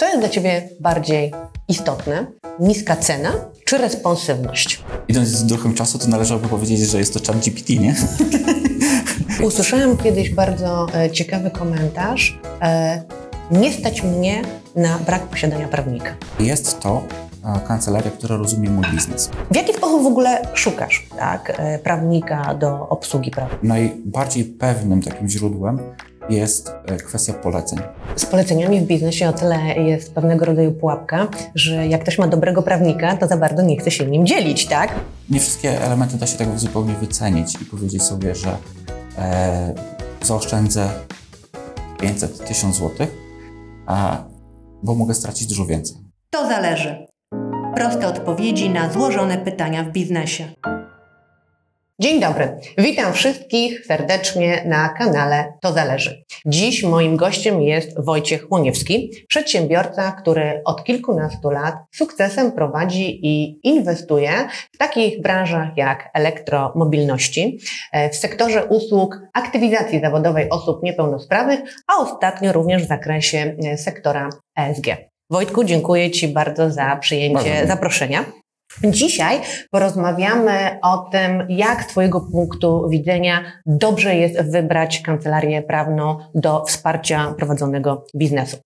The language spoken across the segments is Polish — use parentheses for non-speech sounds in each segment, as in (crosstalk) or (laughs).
Co jest dla Ciebie bardziej istotne? Niska cena czy responsywność? Idąc z duchem czasu, to należałoby powiedzieć, że jest to chat GPT, nie? (laughs) Usłyszałam kiedyś bardzo e, ciekawy komentarz. E, nie stać mnie na brak posiadania prawnika. Jest to e, kancelaria, która rozumie mój biznes. W jaki sposób w ogóle szukasz tak, e, prawnika do obsługi prawa? Najbardziej pewnym takim źródłem jest e, kwestia poleceń. Z poleceniami w biznesie o tyle jest pewnego rodzaju pułapka, że jak ktoś ma dobrego prawnika, to za bardzo nie chce się nim dzielić, tak? Nie wszystkie elementy da się tak zupełnie wycenić i powiedzieć sobie, że e, zaoszczędzę 500 1000 zł, a, bo mogę stracić dużo więcej. To zależy. Proste odpowiedzi na złożone pytania w biznesie. Dzień dobry. Witam wszystkich serdecznie na kanale To Zależy. Dziś moim gościem jest Wojciech Łoniewski, przedsiębiorca, który od kilkunastu lat sukcesem prowadzi i inwestuje w takich branżach jak elektromobilności, e, w sektorze usług aktywizacji zawodowej osób niepełnosprawnych, a ostatnio również w zakresie e, sektora ESG. Wojtku, dziękuję Ci bardzo za przyjęcie Bardzo. zaproszenia. Dzisiaj porozmawiamy o tym, jak z Twojego punktu widzenia dobrze jest wybrać kancelarię prawną do wsparcia prowadzonego biznesu.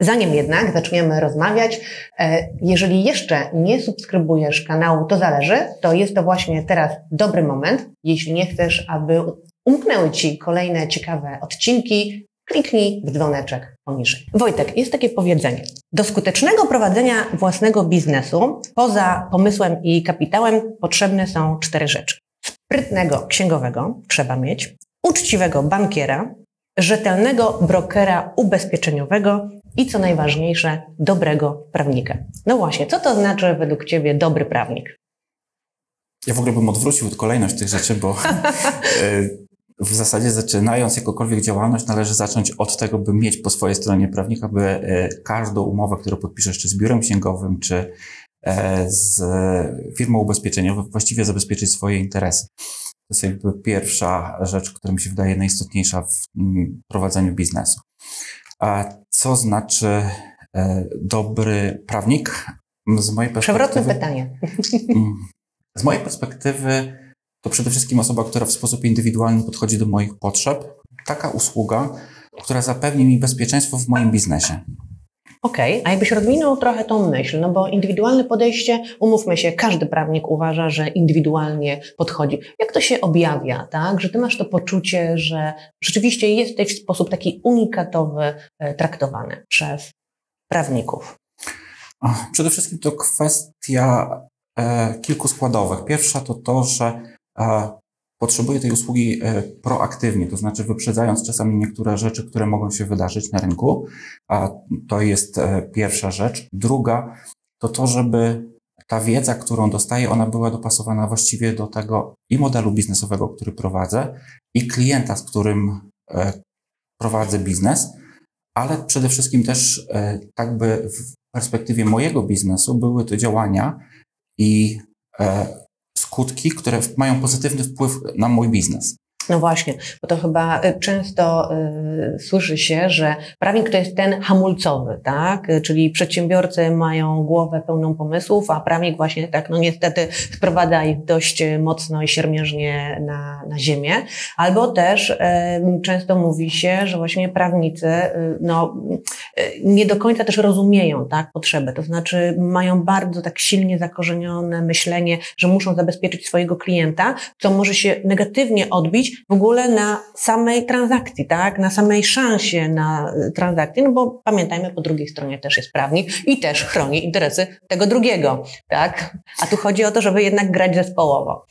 Zanim jednak zaczniemy rozmawiać, e, jeżeli jeszcze nie subskrybujesz kanału To Zależy, to jest to właśnie teraz dobry moment. Jeśli nie chcesz, aby umknęły Ci kolejne ciekawe odcinki, kliknij w dzwoneczek poniżej. Wojtek, jest takie powiedzenie. Do skutecznego prowadzenia własnego biznesu, poza pomysłem i kapitałem, potrzebne są cztery rzeczy. Sprytnego księgowego trzeba mieć, uczciwego bankiera, rzetelnego brokera ubezpieczeniowego i co najważniejsze, dobrego prawnika. No właśnie, co to znaczy według Ciebie dobry prawnik? Ja w ogóle bym odwrócił kolejność tych rzeczy, bo (laughs) e, w zasadzie zaczynając jakąkolwiek działalność, należy zacząć od tego, by mieć po swojej stronie prawnika, by e, każdą umowę, którą podpiszesz, czy z biurem księgowym, czy e, z firmą ubezpieczeniową, właściwie zabezpieczyć swoje interesy. To jest jakby pierwsza rzecz, która mi się wydaje najistotniejsza w mm, prowadzeniu biznesu. A co znaczy e, dobry prawnik? Z mojej Przewrotne perspektywy. pytanie. Mm. Z mojej perspektywy to przede wszystkim osoba, która w sposób indywidualny podchodzi do moich potrzeb. Taka usługa, która zapewni mi bezpieczeństwo w moim biznesie. Okej, a jakbyś rozwinął trochę tą myśl, no bo indywidualne podejście, umówmy się, każdy prawnik uważa, że indywidualnie podchodzi. Jak to się objawia, tak? Że ty masz to poczucie, że rzeczywiście jesteś w sposób taki unikatowy e, traktowany przez prawników. Przede wszystkim to kwestia e, kilku składowych. Pierwsza to to, że e, potrzebuję tej usługi e, proaktywnie, to znaczy wyprzedzając czasami niektóre rzeczy, które mogą się wydarzyć na rynku. A to jest e, pierwsza rzecz. Druga to to, żeby ta wiedza, którą dostaję, ona była dopasowana właściwie do tego i modelu biznesowego, który prowadzę, i klienta, z którym e, prowadzę biznes, ale przede wszystkim też tak by w perspektywie mojego biznesu były to działania i skutki, które mają pozytywny wpływ na mój biznes. No właśnie, bo to chyba y, często y, słyszy się, że prawnik to jest ten hamulcowy, tak? Y, Czyli przedsiębiorcy mają głowę pełną pomysłów, a prawnik właśnie tak, no niestety sprowadza ich dość y, mocno i siermierznie na, na ziemię. Albo też y, często mówi się, że właśnie prawnicy y, no, nie do końca też rozumieją tak, potrzeby. To znaczy mają bardzo tak silnie zakorzenione myślenie, że muszą zabezpieczyć swojego klienta, co może się negatywnie odbić w ogóle na samej transakcji, tak? Na samej szansie na y, transakcję, no bo pamiętajmy, po drugiej stronie też jest prawnik i też chroni interesy tego drugiego, tak? A tu chodzi o to, żeby jednak grać zespołowo.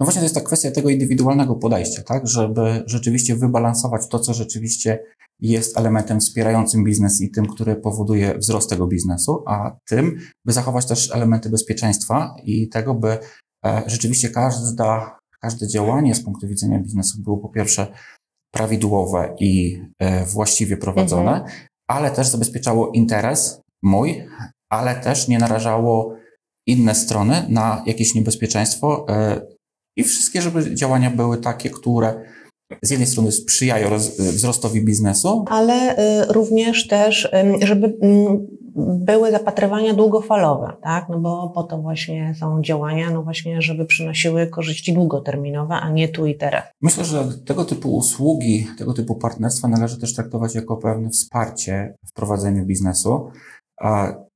No właśnie to jest ta kwestia tego indywidualnego podejścia, tak, żeby rzeczywiście wybalansować to, co rzeczywiście jest elementem wspierającym biznes i tym, który powoduje wzrost tego biznesu, a tym, by zachować też elementy bezpieczeństwa i tego, by e, rzeczywiście każda, każde działanie z punktu widzenia biznesu było po pierwsze prawidłowe i e, właściwie prowadzone, ale też zabezpieczało interes mój, ale też nie narażało inne strony na jakieś niebezpieczeństwo e, i wszystkie, żeby działania były takie, które z jednej strony sprzyjają wzrostowi biznesu, ale y, również też, żeby ym, były zapatrywania długofalowe, tak? No bo po to właśnie są działania, no właśnie, żeby przynosiły korzyści długoterminowe, a nie tu i teraz. Myślę, że tego typu usługi, tego typu partnerstwa należy też traktować jako pewne wsparcie w prowadzeniu biznesu.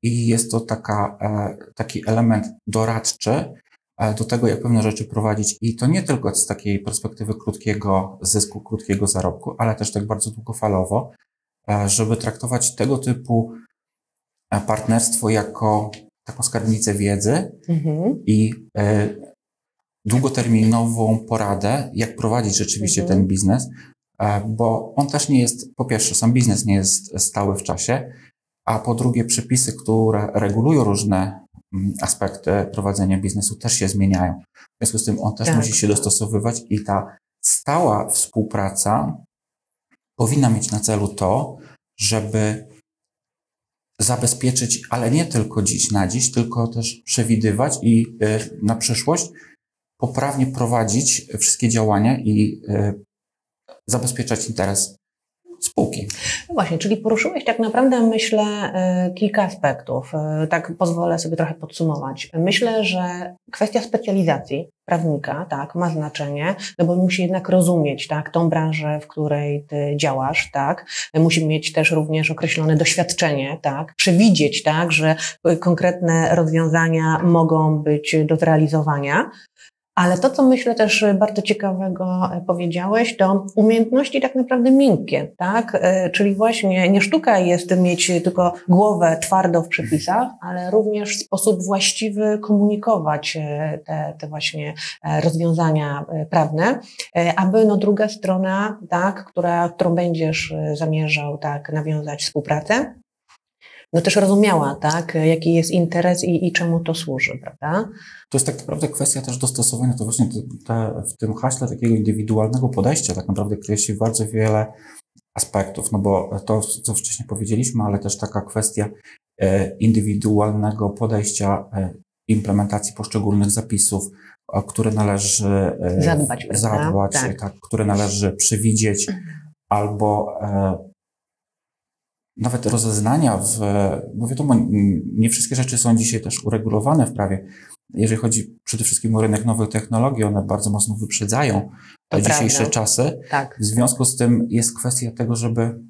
I jest to taka, e, taki element doradczy e, do tego, jak pewne rzeczy prowadzić. I to nie tylko z takiej perspektywy krótkiego zysku, krótkiego zarobku, ale też tak bardzo długofalowo, e, żeby traktować tego typu partnerstwo jako taką skarbnicę wiedzy mhm. i długoterminową poradę, jak prowadzić rzeczywiście mhm. ten biznes, bo on też nie jest, po pierwsze, sam biznes nie jest stały w czasie, a po drugie przepisy, które regulują różne mm, aspekty prowadzenia biznesu też się zmieniają. W związku z tym on też tak. musi się dostosowywać i ta stała współpraca powinna mieć na celu to, żeby zabezpieczyć, ale nie tylko dziś na dziś, tylko też przewidywać i y, na przyszłość poprawnie prowadzić wszystkie działania i y, zabezpieczać interes spółki. No właśnie, czyli poruszyłeś tak naprawdę, myślę, e, kilka aspektów. E, tak pozwolę sobie trochę podsumować. Myślę, że kwestia specjalizacji prawnika, tak, ma znaczenie, no bo musi jednak rozumieć, tak, tą branżę, w której ty działasz, tak, musi mieć też również określone doświadczenie, tak, przewidzieć, tak, że konkretne rozwiązania mogą być do zrealizowania, ale to, co myślę też bardzo ciekawego e, powiedziałeś, to umiejętności tak naprawdę miękkie, tak? E, czyli właśnie nie sztuka jest mieć tylko głowę twardo w przepisach, ale również sposób właściwy komunikować e, te, te właśnie rozwiązania prawne, aby no druga strona, tak, która, którą będziesz zamierzał tak nawiązać współpracę, no też rozumiała, tak, jaki jest interes i, i czemu to służy, prawda? To jest tak naprawdę kwestia też dostosowania, to właśnie te, te, w tym haśle takiego indywidualnego podejścia tak naprawdę kryje się bardzo wiele aspektów, no bo to, co wcześniej powiedzieliśmy, ale też taka kwestia e, indywidualnego podejścia e, implementacji poszczególnych zapisów, o które należy e, zadbać, zadbać tak. tak. które należy przewidzieć albo nawet rozeznania w, bo wiadomo, nie wszystkie rzeczy są dzisiaj też uregulowane w prawie. Jeżeli chodzi przede wszystkim o rynek nowych technologii, one bardzo mocno wyprzedzają to dzisiejsze prawda. czasy. Tak. W związku z tym jest kwestia tego, żeby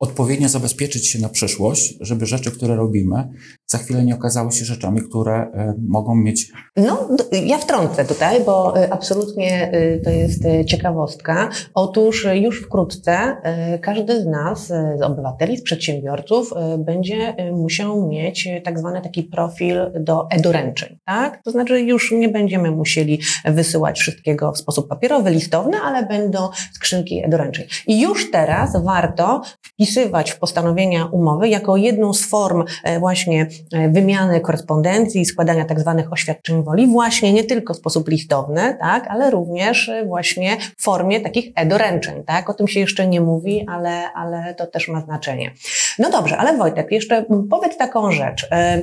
odpowiednio zabezpieczyć się na przyszłość, żeby rzeczy, które robimy, za chwilę nie okazały się rzeczami, które e, mogą mieć. No, ja wtrącę tutaj, bo e, absolutnie e, to jest ciekawostka. Otóż już wkrótce każdy z nas, z obywateli, z przedsiębiorców, będzie musiał mieć tak zwany taki profil do edoręczeń, tak? To znaczy już nie będziemy musieli wysyłać wszystkiego w sposób papierowy, listowny, ale będą skrzynki edoręczeń. I już teraz warto wpisywać w postanowienia umowy jako jedną z form właśnie E, wymiany korespondencji, składania tak zwanych oświadczeń woli, właśnie nie tylko w sposób listowny, tak, ale również e, właśnie w formie takich e-doręczeń, tak. O tym się jeszcze nie mówi, ale, ale to też ma znaczenie. No dobrze, ale Wojtek, jeszcze powiedz taką rzecz. E,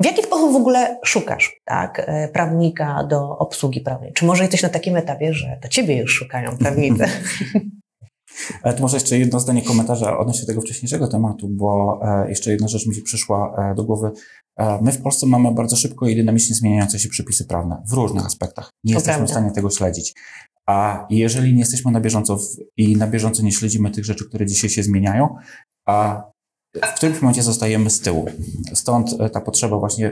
w jaki sposób w ogóle szukasz tak, prawnika do obsługi prawnej? Czy może jesteś na takim etapie, że to ciebie już szukają prawnicy? (laughs) Ale to może jeszcze jedno zdanie komentarza odnośnie tego wcześniejszego tematu, bo e, jeszcze jedna rzecz mi się przyszła e, do głowy. E, my w Polsce mamy bardzo szybko i dynamicznie zmieniające się przepisy prawne w różnych aspektach. Nie to jesteśmy prawda. w stanie tego śledzić. A jeżeli nie jesteśmy na bieżąco w, i na bieżąco nie śledzimy tych rzeczy, które dzisiaj się zmieniają, a w którymś momencie zostajemy z tyłu. Stąd ta potrzeba właśnie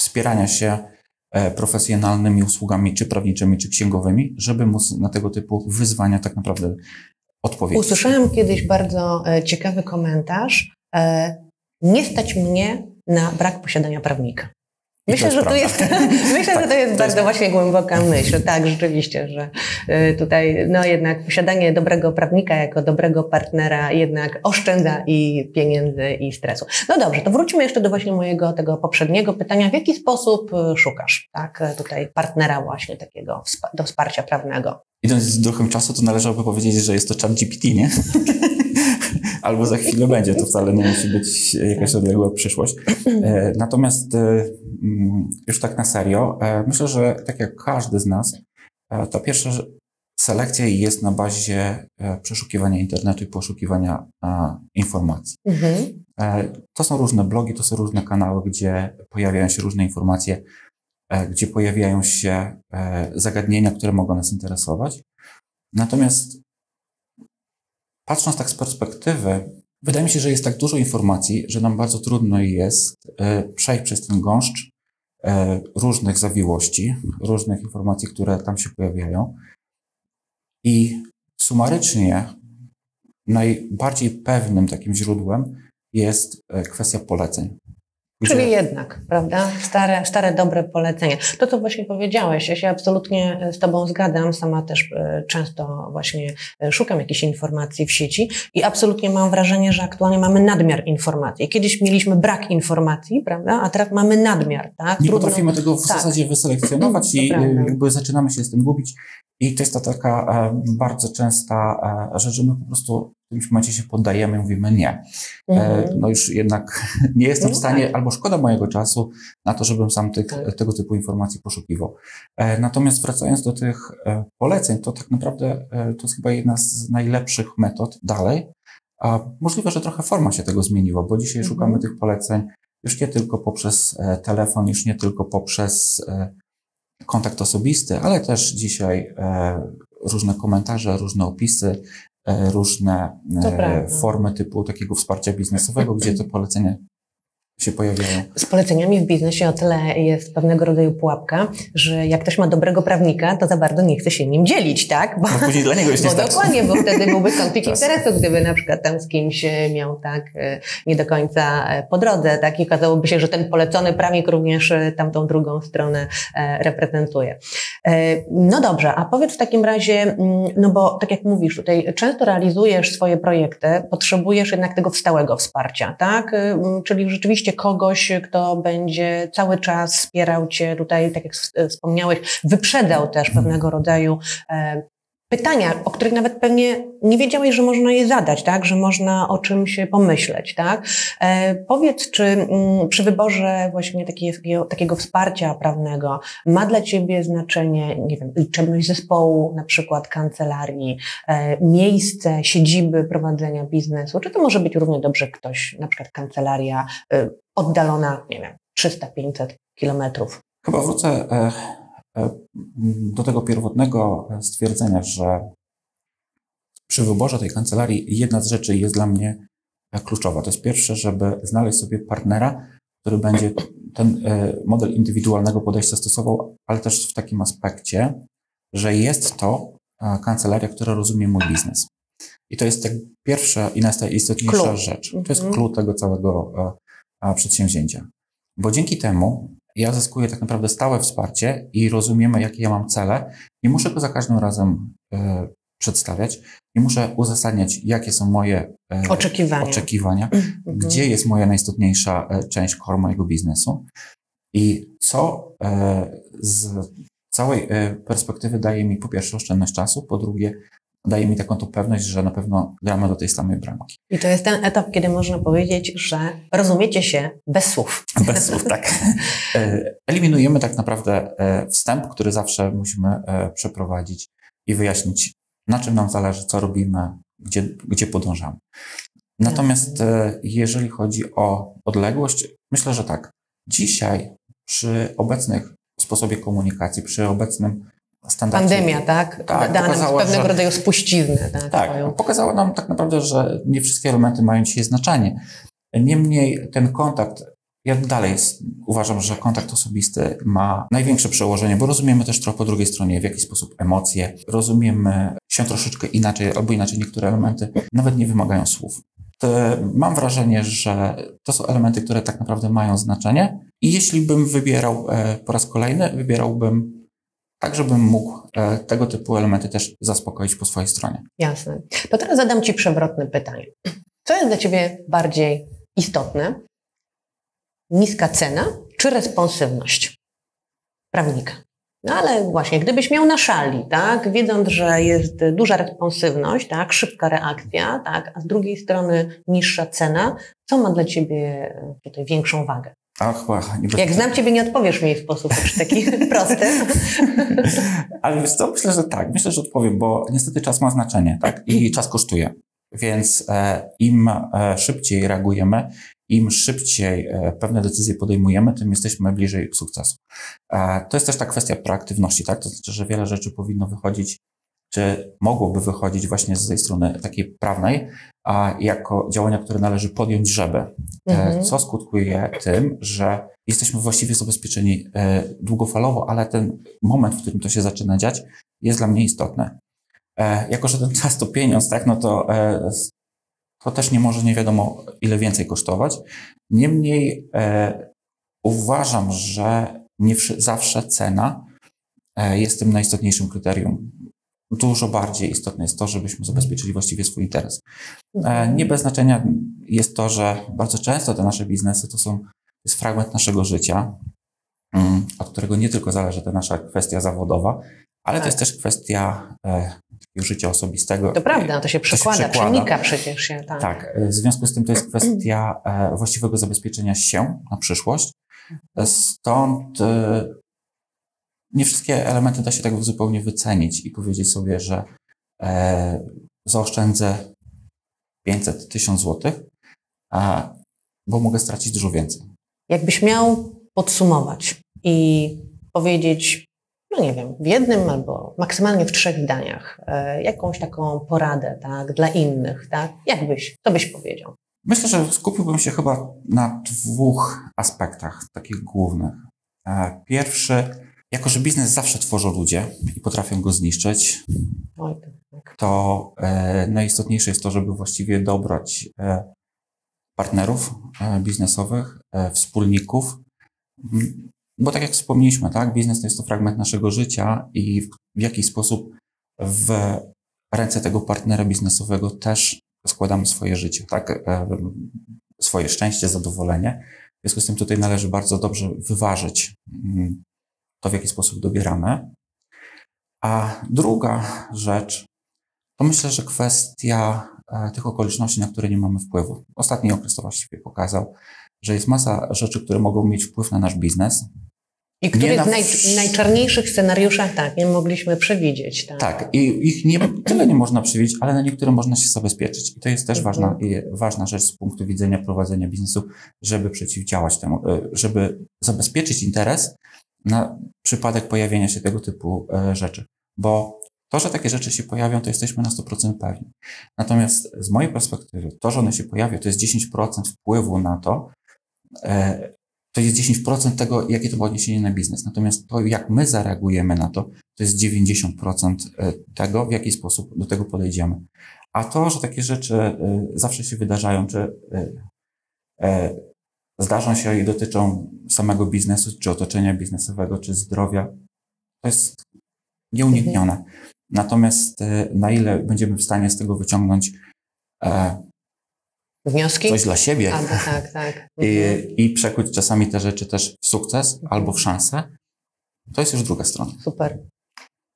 wspierania się profesjonalnymi usługami, czy prawniczymi, czy księgowymi, żeby móc na tego typu wyzwania tak naprawdę odpowiedzieć. Usłyszałam kiedyś bardzo e, ciekawy komentarz. E, nie stać mnie na brak posiadania prawnika. Myślę, że to jest, (laughs) myślę, tak, że to jest to bardzo jest... właśnie głęboka myśl. Tak, rzeczywiście, że e, tutaj no jednak posiadanie dobrego prawnika jako dobrego partnera jednak oszczędza i pieniędzy i stresu. No dobrze, to wróćmy jeszcze do właśnie mojego tego poprzedniego pytania. W jaki sposób szukasz tak tutaj partnera właśnie takiego do wsparcia prawnego? idąc z duchem czasu, to należałoby powiedzieć, że jest to chat GPT, nie? (laughs) Albo za chwilę będzie, to wcale nie musi być jakaś odległa przyszłość. E, natomiast e, mm, już tak na serio, e, myślę, że tak jak każdy z nas, ta pierwsza selekcja jest na bazie przeszukiwania internetu i poszukiwania informacji. Mhm. To są różne blogi, to są różne kanały, gdzie pojawiają się różne informacje, gdzie pojawiają się zagadnienia, które mogą nas interesować. Natomiast patrząc tak z perspektywy, wydaje mi się, że jest tak dużo informacji, że nam bardzo trudno jest przejść przez ten gąszcz różnych zawiłości, różnych informacji, które tam się pojawiają. I sumarycznie najbardziej pewnym takim źródłem jest e, kwestia poleceń. Gdzie... Czyli jednak, prawda? Stare, stare, dobre polecenia. To, co właśnie powiedziałeś, ja się absolutnie e, z Tobą zgadzam. Sama też e, często właśnie szukam jakichś informacji w sieci i absolutnie mam wrażenie, że aktualnie mamy nadmiar informacji. Kiedyś mieliśmy brak informacji, prawda? A teraz mamy nadmiar, tak? Nie Trudno... potrafimy tego w tak. zasadzie wyselekcjonować i jakby zaczynamy się z tym gubić. I to jest ta taka bardzo częsta rzecz, że my po prostu którymś momencie się poddajemy i mówimy nie. E, mhm. No już jednak (laughs) nie jestem no w stanie, tak. albo szkoda mojego czasu na to, żebym sam tych, tak. tego typu informacji poszukiwał. E, natomiast wracając do tych e, poleceń, to tak naprawdę to jest chyba jedna z najlepszych metod dalej. A możliwe, że trochę forma się tego zmieniła, bo dzisiaj mhm. szukamy tych poleceń już nie tylko poprzez telefon, już nie tylko poprzez kontakt osobisty, ale też dzisiaj różne komentarze, różne opisy, E, różne e, formy typu takiego wsparcia biznesowego, gdzie te polecenia się pojawiają. Z poleceniami w biznesie o tyle jest pewnego rodzaju pułapka, że jak ktoś ma dobrego prawnika, to za bardzo nie chce się nim dzielić, tak? Bo, no później dla niego już nie Bo dokładnie, bo wtedy byłby konflikt interesu, gdyby na przykład tam z kimś e, miał tak e, nie do końca e, po drodze, tak? I okazałoby się, że ten polecony prawnik również tamtą drugą stronę reprezentuje. No dobrze, a powiedz w takim razie, mm, no bo tak jak mówisz, tutaj często realizujesz swoje projekty, potrzebujesz jednak tego stałego wsparcia, tak? Czyli rzeczywiście kogoś, kto będzie cały czas wspierał Cię tutaj, tak jak wspomniałeś, wyprzedzał też pewnego rodzaju e, pytania, o których nawet pewnie nie wiedziałeś, że można je zadać, tak? Że można o czymś pomyśleć, tak? E, powiedz, czy mm, przy wyborze właśnie takiego, takiego wsparcia prawnego ma dla Ciebie znaczenie, nie wiem, liczebność zespołu, na przykład kancelarii, e, miejsce, siedziby prowadzenia biznesu, czy to może być równie dobrze ktoś, na przykład kancelaria e, oddalona, nie wiem, 300-500 kilometrów? Chyba wrócę E, do tego pierwotnego stwierdzenia, że przy wyborze tej kancelarii jedna z rzeczy jest dla mnie kluczowa. To jest pierwsze, żeby znaleźć sobie partnera, który będzie ten e, model indywidualnego podejścia stosował, ale też w takim aspekcie, że jest to e, kancelaria, która rozumie mój biznes. I to jest tak pierwsza i najistotniejsza rzecz. To jest klucz mhm. tego całego przedsięwzięcia. Bo dzięki temu ja zyskuję tak naprawdę stałe wsparcie i rozumiemy, jakie ja mam cele. Nie muszę go za każdym razem e, przedstawiać. Nie muszę uzasadniać, jakie są moje e, oczekiwania, oczekiwania mm gdzie jest moja najistotniejsza e, część core mojego biznesu i co z całej perspektywy daje mi po pierwsze oszczędność czasu, po drugie daje mi taką tu pewność, że na pewno gramy do tej samej bramki. I to jest ten etap, kiedy można powiedzieć, że rozumiecie się bez słów. Bez słów, tak. (laughs) E, eliminujemy tak naprawdę e, wstęp, który zawsze musimy e, przeprowadzić i wyjaśnić, na czym nam zależy, co robimy, gdzie, gdzie podążamy. Natomiast jeżeli chodzi o odległość, myślę, że tak. Dzisiaj przy obecnych sposobie komunikacji, przy obecnym. Pandemia, tak? tak Dała nam pewnego że, rodzaju spuściznę. Tak, tak pokazała nam tak naprawdę, że nie wszystkie elementy mają dzisiaj znaczenie. Niemniej ten kontakt, ja dalej uważam, że kontakt osobisty ma największe przełożenie, bo rozumiemy też trochę po drugiej stronie, w jaki sposób emocje, rozumiemy się troszeczkę inaczej, albo inaczej niektóre elementy nawet nie wymagają słów. To mam wrażenie, że to są elementy, które tak naprawdę mają znaczenie i jeśli bym wybierał e, po raz kolejny, wybierałbym tak żebym mógł e, tego typu elementy też zaspokoić po swojej stronie. Jasne. To teraz zadam Ci przewrotne pytanie. Co jest dla Ciebie bardziej istotne? Niska cena czy responsywność prawnika? No ale właśnie, gdybyś miał na szali, tak, wiedząc, że jest duża responsywność, tak, szybka reakcja, tak, a z drugiej strony niższa cena, co ma dla Ciebie tutaj większą wagę? Ach, ach, nie Jak znam Ciebie, nie odpowiesz mi w sposób już taki (laughs) prosty. (laughs) Ale wiesz co, myślę, że tak. Myślę, że odpowiem, bo niestety czas ma znaczenie, tak? I (clears throat) czas kosztuje. Więc e, im e, szybciej reagujemy, im szybciej e, pewne decyzje podejmujemy, tym jesteśmy bliżej sukcesu. E, to jest też ta kwestia proaktywności, tak? To znaczy, że wiele rzeczy powinno wychodzić, czy mogłoby wychodzić właśnie z tej strony takiej prawnej, a jako działania, które należy podjąć, żeby. E, Mhm. Co skutkuje tym, że jesteśmy właściwie zabezpieczeni e, długofalowo, ale ten moment, w którym to się zaczyna dziać, jest dla mnie istotny. E, Jako, że ten czas to pieniądz, tak, no to, to też nie może nie wiadomo ile więcej kosztować. Niemniej uważam, że nie zawsze cena jest tym najistotniejszym kryterium. Dużo bardziej istotne jest to, żebyśmy zabezpieczyli właściwie swój interes. E, Nie bez znaczenia jest to, że bardzo często te nasze biznesy to są, to jest fragment naszego życia, mm, od którego nie tylko zależy ta nasza kwestia zawodowa, ale to Tak. jest też kwestia e, życia osobistego. To prawda, to się To się przekłada, przekłada. przenika przecież się. Tak. Tak, e, w związku z tym to jest kwestia e, właściwego zabezpieczenia się na przyszłość. E, Stąd e, nie wszystkie elementy da się tak zupełnie wycenić i powiedzieć sobie, że e, zaoszczędzę 500, 1000 złotych, a, bo mogę stracić dużo więcej. Jakbyś miał podsumować i powiedzieć, no nie wiem, w jednym albo maksymalnie w trzech zdaniach, e, jakąś taką poradę, tak, dla innych, tak, jak byś, co byś powiedział? Myślę, że skupiłbym się chyba na dwóch aspektach takich głównych. E, Pierwszy, jako że biznes zawsze tworzą ludzie i potrafią go zniszczyć, to e, najistotniejsze jest to, żeby właściwie dobrać e, partnerów e, biznesowych, e, wspólników, bo tak jak wspomnieliśmy, tak, biznes to jest to fragment naszego życia i w, w jakiś sposób w ręce tego partnera biznesowego też składamy swoje życie, tak, e, swoje szczęście, zadowolenie. W związku z tym tutaj należy bardzo dobrze wyważyć to, w jaki sposób dobieramy. A druga rzecz, to myślę, że kwestia e, tych okoliczności, na które nie mamy wpływu. Ostatni okres to właściwie pokazał, że jest masa rzeczy, które mogą mieć wpływ na nasz biznes. I których na w naj, najczarniejszych scenariuszach, tak, nie mogliśmy przewidzieć. Tak. Tak, i ich nie, tyle nie można przewidzieć, ale na niektóre można się zabezpieczyć. I to jest też Mhm. ważna, ważna rzecz z punktu widzenia prowadzenia biznesu, żeby przeciwdziałać temu, e, żeby zabezpieczyć interes na przypadek pojawienia się tego typu e, rzeczy. Bo to, że takie rzeczy się pojawią, to jesteśmy na 100% pewni. Natomiast z mojej perspektywy, to, że one się pojawią, to jest 10% wpływu na to, e, to jest 10% tego, jakie to ma odniesienie na biznes. Natomiast to, jak my zareagujemy na to, to jest 90% e, tego, w jaki sposób do tego podejdziemy. A to, że takie rzeczy zawsze się wydarzają, czy zdarzą się i dotyczą samego biznesu, czy otoczenia biznesowego, czy zdrowia, to jest nieuniknione. Natomiast e, na ile będziemy w stanie z tego wyciągnąć e, Wnioski? coś dla siebie, Albo tak, tak. (laughs) i, Mhm. i przekuć czasami te rzeczy też w sukces albo w szansę, to jest już druga strona. Super.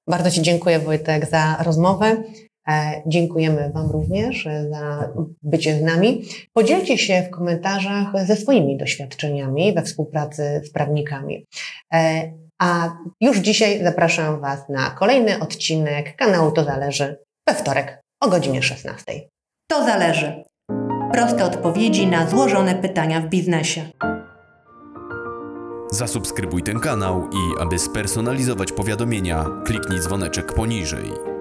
Bardzo Ci dziękuję Wojtek za rozmowę. E, dziękujemy Wam również za bycie z nami. Podzielcie się w komentarzach ze swoimi doświadczeniami we współpracy z prawnikami. E, a już dzisiaj zapraszam Was na kolejny odcinek kanału To Zależy we wtorek o godzinie 16. To zależy. Proste odpowiedzi na złożone pytania w biznesie. Zasubskrybuj ten kanał i aby spersonalizować powiadomienia, kliknij dzwoneczek poniżej.